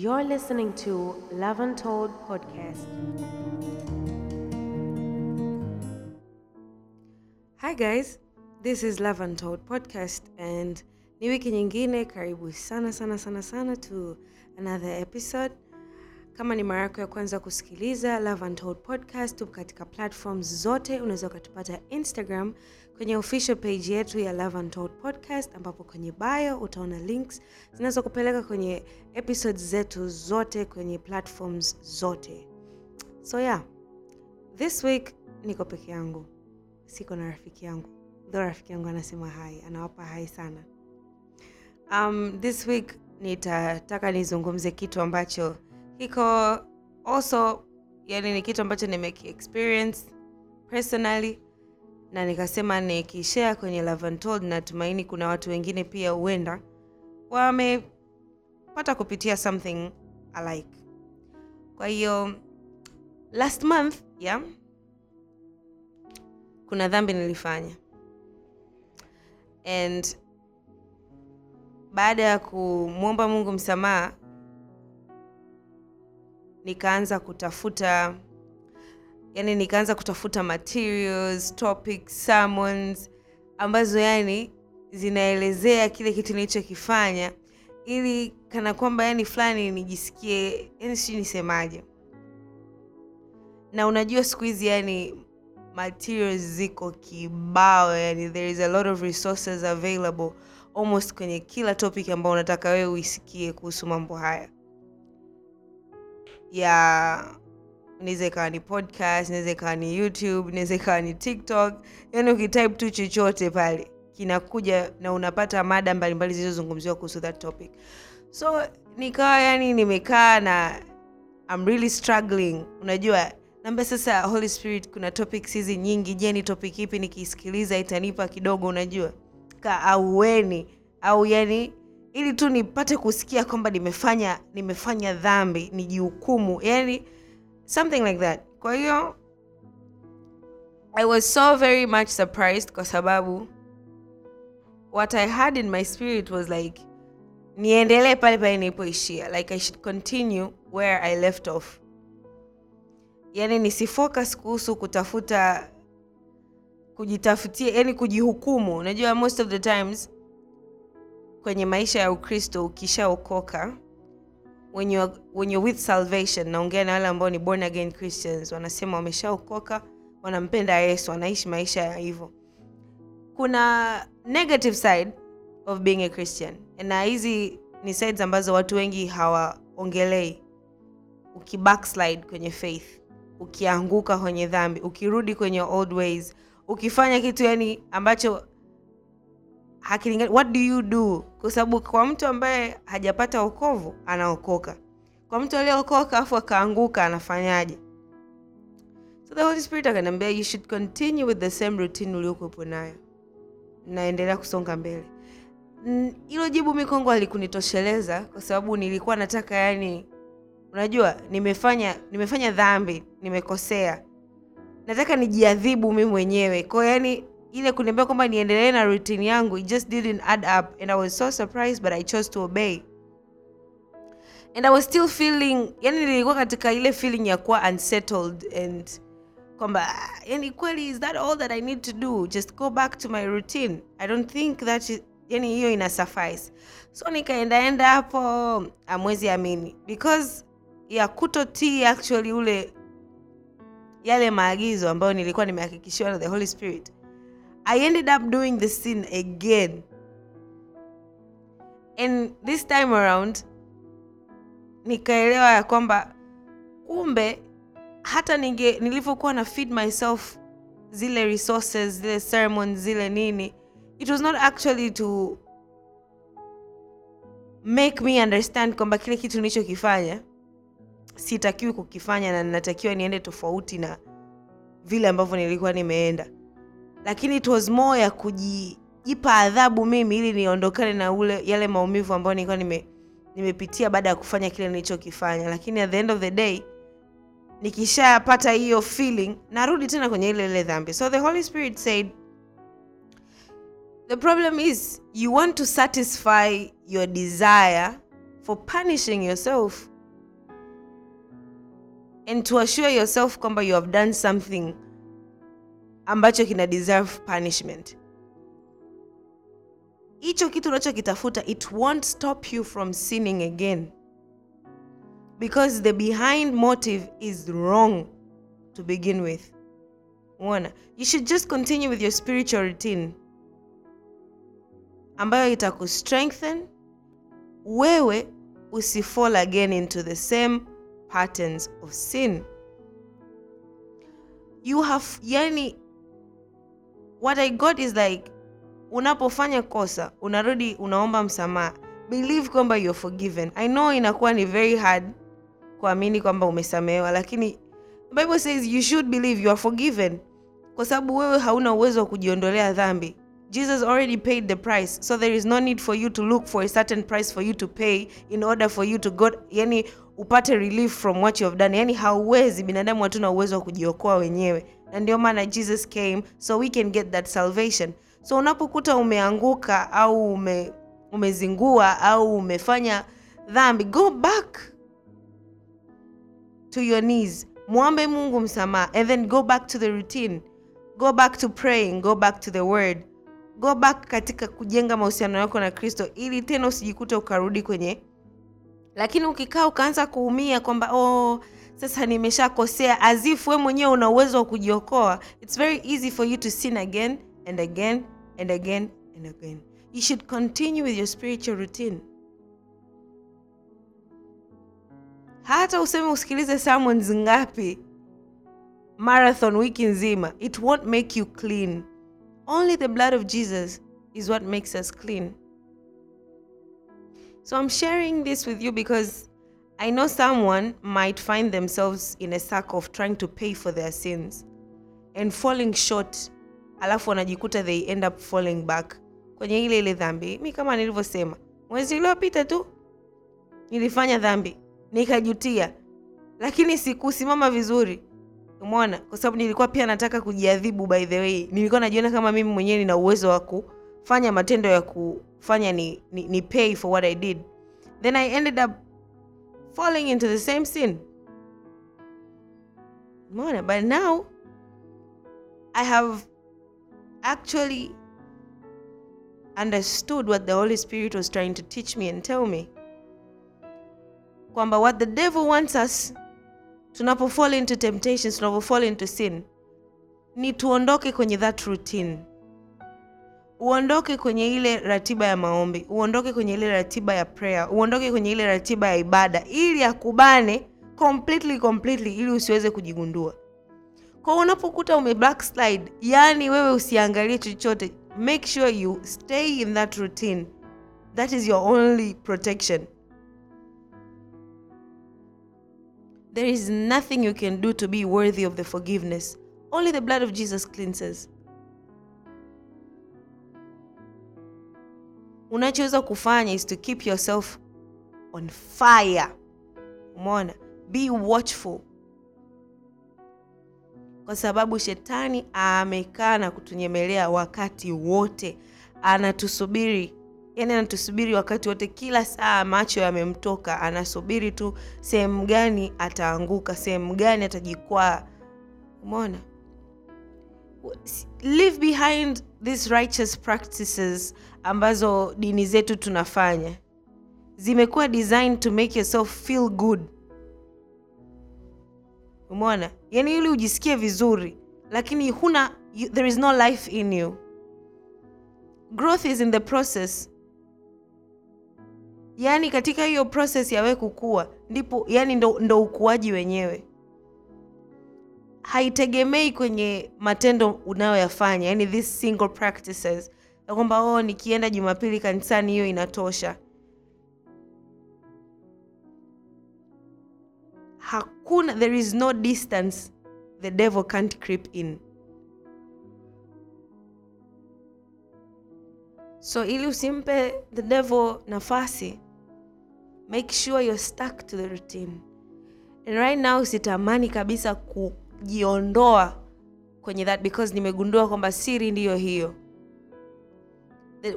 You're listening to Love Untold podcast. Hi guys, this is Love Untold podcast and ni wiki nyingine, karibu sana sana sana sana to another episode. Kama ni mara yako ya kwanza kusikiliza Love Untold podcast, tupo katika platforms zote. Unaweza ukatupata Instagram kwenye official page yetu ya Love Untold podcast, ambapo kwenye bio utaona links zinazokupeleka kwenye episodes zetu zote kwenye platforms zote. So yeah, this week niko peke yangu, siko na rafiki yangu, though rafiki yangu anasema hai, anawapa hai sana. Um, this week nitataka nizungumze kitu ambacho kiko also, yani ni kitu ambacho nimeki experience personally na nikasema nikishare kwenye Love Untold, natumaini kuna watu wengine pia huenda wamepata kupitia something alike. Kwa hiyo last month yeah, kuna dhambi nilifanya and baada ya kumwomba Mungu msamaha nikaanza kutafuta yani nikaanza kutafuta materials topics sermons ambazo yani zinaelezea kile kitu nilichokifanya ili kana kwamba yani fulani nijisikie yani sijui nisemaje. Na unajua siku hizi yani materials ziko kibao yani there is a lot of resources available almost kwenye kila topic ambao unataka wewe uisikie kuhusu mambo haya. Ya inaweza ikawa ni podcast inaweza ikawa ni youtube inaweza ikawa ni tiktok. Yaani ukitype tu chochote pale kinakuja na unapata mada mbalimbali zilizozungumziwa kuhusu that topic. So nikawa yani nimekaa na I'm really struggling. Unajua namba sasa holy spirit kuna topics hizi nyingi. Je ni topic ipi nikiisikiliza itanipa kidogo unajua? Ka aueni. Au yani ili tu nipate kusikia kwamba nimefanya nimefanya dhambi nijihukumu. Yani something like that. Kwa hiyo i was so very much surprised kwa sababu what i had in my spirit was like niendelee pale pale nilipoishia. Like i should continue where i left off. Yani nisifocus kuhusu kutafuta kujitafutia yani kujihukumu. Unajua most of the times kwenye maisha ya ukristo ukishaokoka when you're, when you're with salvation naongea na wale ambao ni born again christians wanasema wameshaokoka wanampenda yesu wanaishi maisha ya hivyo. Kuna negative side of being a christian. Na hizi ni sides ambazo watu wengi hawaongelei. Ukibackslide kwenye faith ukianguka kwenye dhambi ukirudi kwenye old ways ukifanya kitu yani ambacho hakilingani what do you do? Kwa sababu kwa mtu ambaye hajapata okovu anaokoka. Kwa mtu aliyeokoka afu akaanguka anafanyaje? So the holy spirit akaniambia you should continue with the same routine uliokuwepo nayo. Naendelea kusonga mbele. Hilo jibu mikongo alikunitosheleza kwa sababu nilikuwa nataka yani unajua nimefanya nimefanya dhambi nimekosea. Nataka nijiadhibu mi mwenyewe. Kwao yani ile kuniambia kwamba niendelee na routine yangu it just didn't add up. And i was so surprised but i chose to obey. And i was still feeling yani nilikuwa katika ile feeling ya kuwa unsettled and kwamba yani kweli is that all that i need to do? Just go back to my routine. I don't think that yani hiyo ina suffice. So nikaendaenda hapo amwezi amini because ya kutotii actually ule yale maagizo ambayo nilikuwa nimehakikishiwa na the holy spirit I ended up doing the sin again. And this time around nikaelewa ya kwamba kumbe hata ninge nilivyokuwa na feed myself zile resources zile sermons zile nini it was not actually to make me understand kwamba kile kitu nilichokifanya sitakiwi kukifanya na ninatakiwa niende tofauti na vile ambavyo nilikuwa nimeenda lakini it was more ya kujipa adhabu mimi ili niondokane na ule yale maumivu ambayo nilikuwa nime, nimepitia baada ya kufanya kile nilichokifanya. Lakini at the end of the day nikishapata hiyo feeling narudi tena kwenye ile ile dhambi. So the holy spirit said the problem is you want to satisfy your desire for punishing yourself and to assure yourself kwamba you have done something ambacho kina deserve punishment. Hicho kitu unachokitafuta it won't stop you from sinning again. Because the behind motive is wrong to begin with. Uona you should just continue with your spiritual routine. Ambayo itakustrengthen wewe usifall again into the same patterns of sin. You have yani what i got is like unapofanya kosa unarudi unaomba msamaha. Believe kwamba you're forgiven. I know inakuwa ni very hard kuamini kwamba umesamehewa lakini bible says you should believe you are forgiven. Kwa sababu wewe hauna uwezo wa kujiondolea dhambi jesus already paid the price. So there is no need for you to look for a certain price for you to pay in order for you to go, yani upate relief from what you have done. Yani hauwezi binadamu hatuna uwezo wa kujiokoa wenyewe. Na ndio maana jesus came so we can get that salvation. So unapokuta umeanguka au ume, umezingua au umefanya dhambi go back to your knees. Mwombe mungu msamaha and then go back to the routine. Go back to praying. Go back to the word go back katika kujenga mahusiano yako na kristo ili tena usijikute ukarudi kwenye. Lakini ukikaa ukaanza kuumia kwamba oh, sasa nimeshakosea as we mwenyewe una uwezo wa kujiokoa its very easy for you to sin again and again and again and again. You should continue with your spiritual routine. Hata useme usikilize sermons ngapi marathon wiki nzima it won't make you clean only the blood of jesus is what makes us clean. So i'm sharing this with you because i know someone might find themselves in a circle of trying to pay for their sins and falling short alafu wanajikuta they end up falling back kwenye ile ile dhambi. Mi kama nilivyosema mwezi uliopita tu nilifanya dhambi nikajutia lakini sikusimama vizuri umeona? Kwa sababu nilikuwa pia nataka kujiadhibu by the way. Nilikuwa najiona kama mimi mwenyewe nina uwezo wa kufanya matendo ya kufanya ni, ni, ni pay for what i did. Then i ended up falling into the same sin. Umeona? But now i have actually understood what the holy spirit was trying to teach me and tell me. Kwamba what the devil wants us tunapo fall into temptations tunapo fall into sin ni tuondoke kwenye that routine. Uondoke kwenye ile ratiba ya maombi uondoke kwenye ile ratiba ya prayer uondoke kwenye ile ratiba ya ibada ili akubane completely completely ili usiweze kujigundua. Kwa unapokuta ume backslide yani wewe usiangalie chochote make sure you stay in that routine. That is your only protection There is nothing you can do to be worthy of the forgiveness. Only the blood of Jesus cleanses. Unachoweza kufanya is to keep yourself on fire. Umeona? Be watchful. Kwa sababu shetani amekaa na kutunyemelea wakati wote, anatusubiri yani anatusubiri wakati wote kila saa macho yamemtoka anasubiri tu sehemu gani ataanguka sehemu gani atajikwaa. Umeona? Leave behind these righteous practices ambazo dini zetu tunafanya. Zimekuwa designed to make yourself feel good. Umeona? Yani ili ujisikie vizuri lakini huna you, there is no life in you. Growth is in the process yaani katika hiyo process ya wewe kukua ndipo yani ndo, ndo ukuaji wenyewe. Haitegemei kwenye matendo unayoyafanya yani these single practices ya kwamba oh nikienda jumapili kanisani hiyo inatosha. Hakuna there is no distance the devil can't creep in. So ili usimpe the devil nafasi make sure you're stuck to the routine. And right now sitamani kabisa kujiondoa kwenye that because nimegundua kwamba siri ndiyo hiyo.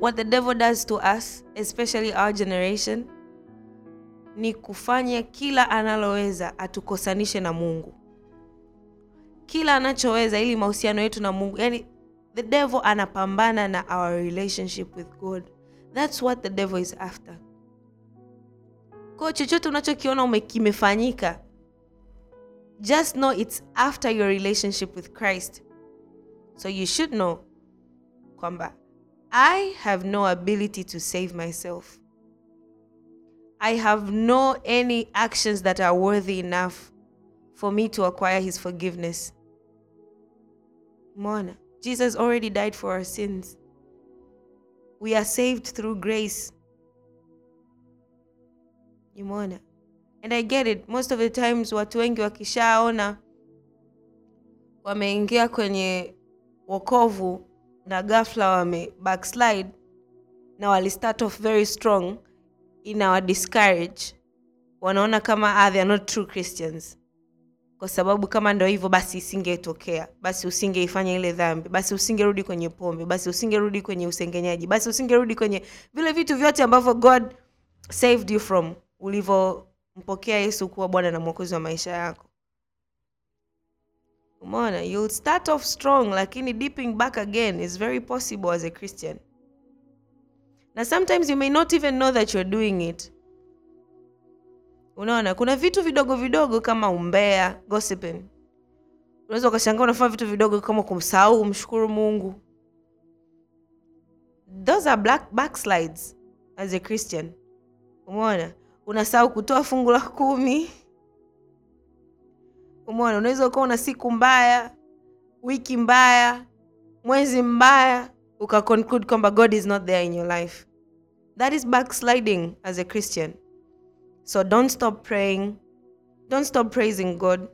What the devil does to us especially our generation ni kufanya kila analoweza atukosanishe na mungu. Kila anachoweza ili mahusiano yetu na mungu yani the devil anapambana na our relationship with god. Thats what the devil is after kwao chochote unachokiona kimefanyika just know it's after your relationship with christ so you should know kwamba i have no ability to save myself i have no any actions that are worthy enough for me to acquire his forgiveness Mona, Jesus already died for our sins. We are saved through grace. Umeona? And I get it. Most of the times watu wengi wakishaona wameingia kwenye wokovu na ghafla wame backslide na wali start off very strong inawa discourage. Wanaona kama ah, they are not true Christians. Kwa sababu kama ndo hivyo basi isingetokea. Basi usingeifanya ile dhambi. Basi usingerudi kwenye pombe. Basi usingerudi kwenye usengenyaji. Basi usingerudi kwenye vile vitu vyote ambavyo god saved you from ulivyompokea yesu kuwa bwana na mwokozi wa maisha yako. Umeona? You'll start off strong lakini dipping back again is very possible as a christian. Na sometimes you may not even know that you're doing it. Unaona? Kuna vitu vidogo vidogo kama umbea gossiping. Unaweza ukashangaa unafanya vitu vidogo kama kumsahau kumshukuru mungu. Those are black backslides as a christian. Umeona unasahau kutoa fungu la kumi umeona unaweza ukawa una siku mbaya wiki mbaya mwezi mbaya uka conclude kwamba god is not there in your life that is backsliding as a christian So don't stop praying. Don't stop praising God.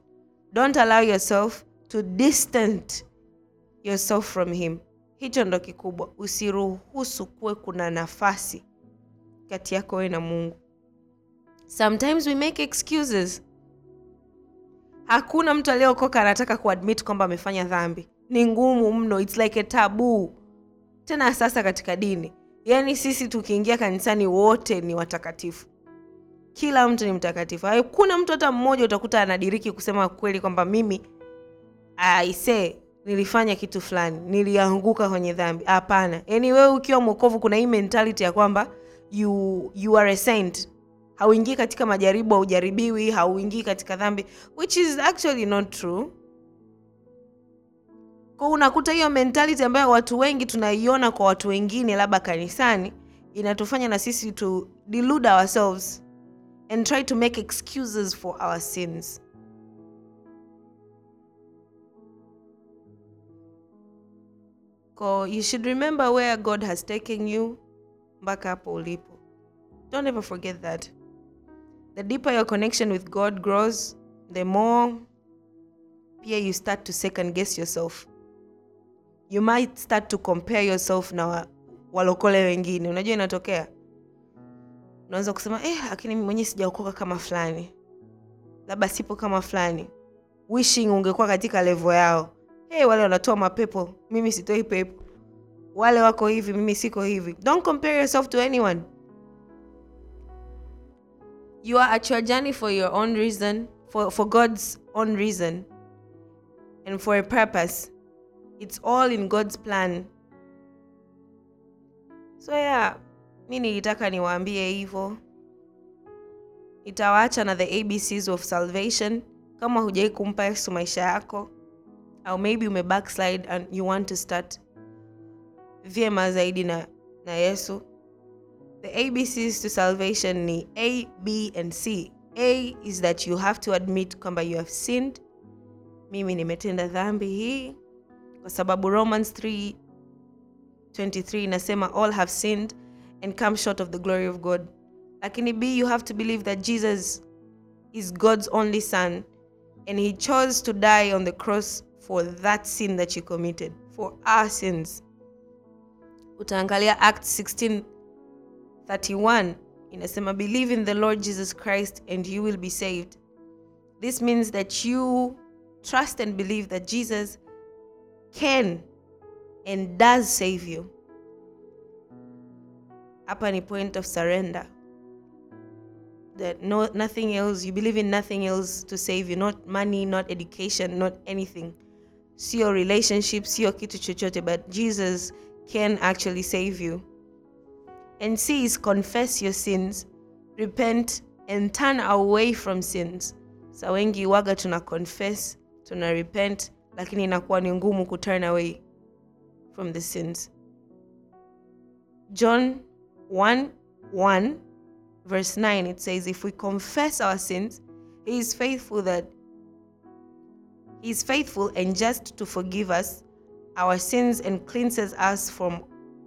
Don't allow yourself to distance yourself from him. Hicho ndo kikubwa. Usiruhusu kuwe kuna nafasi kati yako wewe na Mungu. Sometimes we make excuses. Hakuna mtu aliyeokoka anataka kuadmit kwamba amefanya dhambi. Ni ngumu mno. It's like a taboo. Tena sasa katika dini. Yaani sisi tukiingia kanisani wote ni watakatifu kila mtu ni mtakatifu hakuna mtu hata mmoja utakuta anadiriki kusema kweli kwamba mimi aise nilifanya kitu fulani nilianguka kwenye dhambi hapana yaani wewe ukiwa mwokovu kuna hii mentality ya kwamba you, you are a saint hauingii katika majaribu haujaribiwi hauingii katika dhambi which is actually not true kwa unakuta hiyo mentality ambayo watu wengi tunaiona kwa watu wengine labda kanisani inatufanya na sisi to delude ourselves and try to make excuses for our sins. So you should remember where God has taken you mpaka hapo ulipo. Don't ever forget that. The deeper your connection with God grows, the more pia you start to second guess yourself. You might start to compare yourself na wa- walokole wengine. Unajua inatokea unaweza kusema eh, lakini mimi mwenyewe sijaokoka kama fulani, labda sipo kama fulani, wishing ungekuwa katika level yao. Hey, wale wanatoa mapepo, mimi sitoi pepo. Wale wako hivi, mimi siko hivi. Don't compare yourself to anyone. You are at your journey for your own reason, for, for God's own reason, and for a purpose. It's all in God's plan. So yeah, mi nilitaka niwaambie hivyo itawaacha na the abcs of salvation kama hujai kumpa yesu maisha yako au maybe ume backslide and you want to start vyema zaidi na, na yesu the abcs to salvation ni a b and c a is that you have to admit kwamba you have sinned mimi nimetenda dhambi hii kwa sababu romans 3:23 inasema all have sinned and come short of the glory of God. Lakini B, you have to believe that Jesus is God's only son and he chose to die on the cross for that sin that you committed, for our sins. Utaangalia Acts 16:31 inasema believe in the Lord Jesus Christ and you will be saved. This means that you trust and believe that Jesus can and does save you. Hapa ni point of surrender. that no nothing else you believe in nothing else to save you not money not education not anything sio relationship sio kitu chochote but jesus can actually save you and is confess your sins repent and turn away from sins. Sa wengi waga tuna confess tuna repent lakini inakuwa ni ngumu ku turn away from the sins. John 1 1 verse 9 it says if we confess our sins he is faithful that he is faithful and just to forgive us our sins and cleanses us from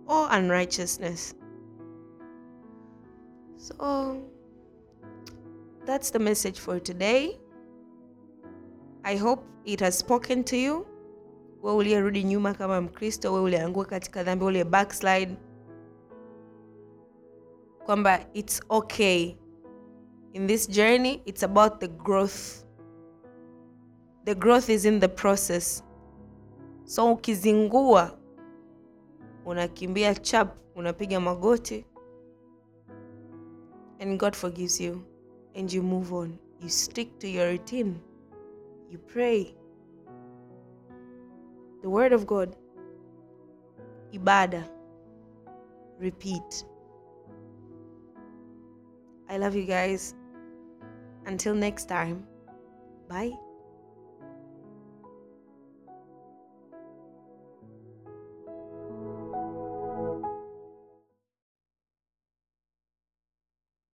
all unrighteousness so that's the message for today. I hope it has spoken to you. We uliyerudi nyuma kama mkristo we ulianguka katika dhambi ule backslide kwamba it's okay. In this journey it's about the growth. The growth is in the process. So ukizingua unakimbia chap unapiga magoti and god forgives you and you move on. You stick to your routine. You pray. The word of god ibada repeat. I love you guys. Until next time, bye.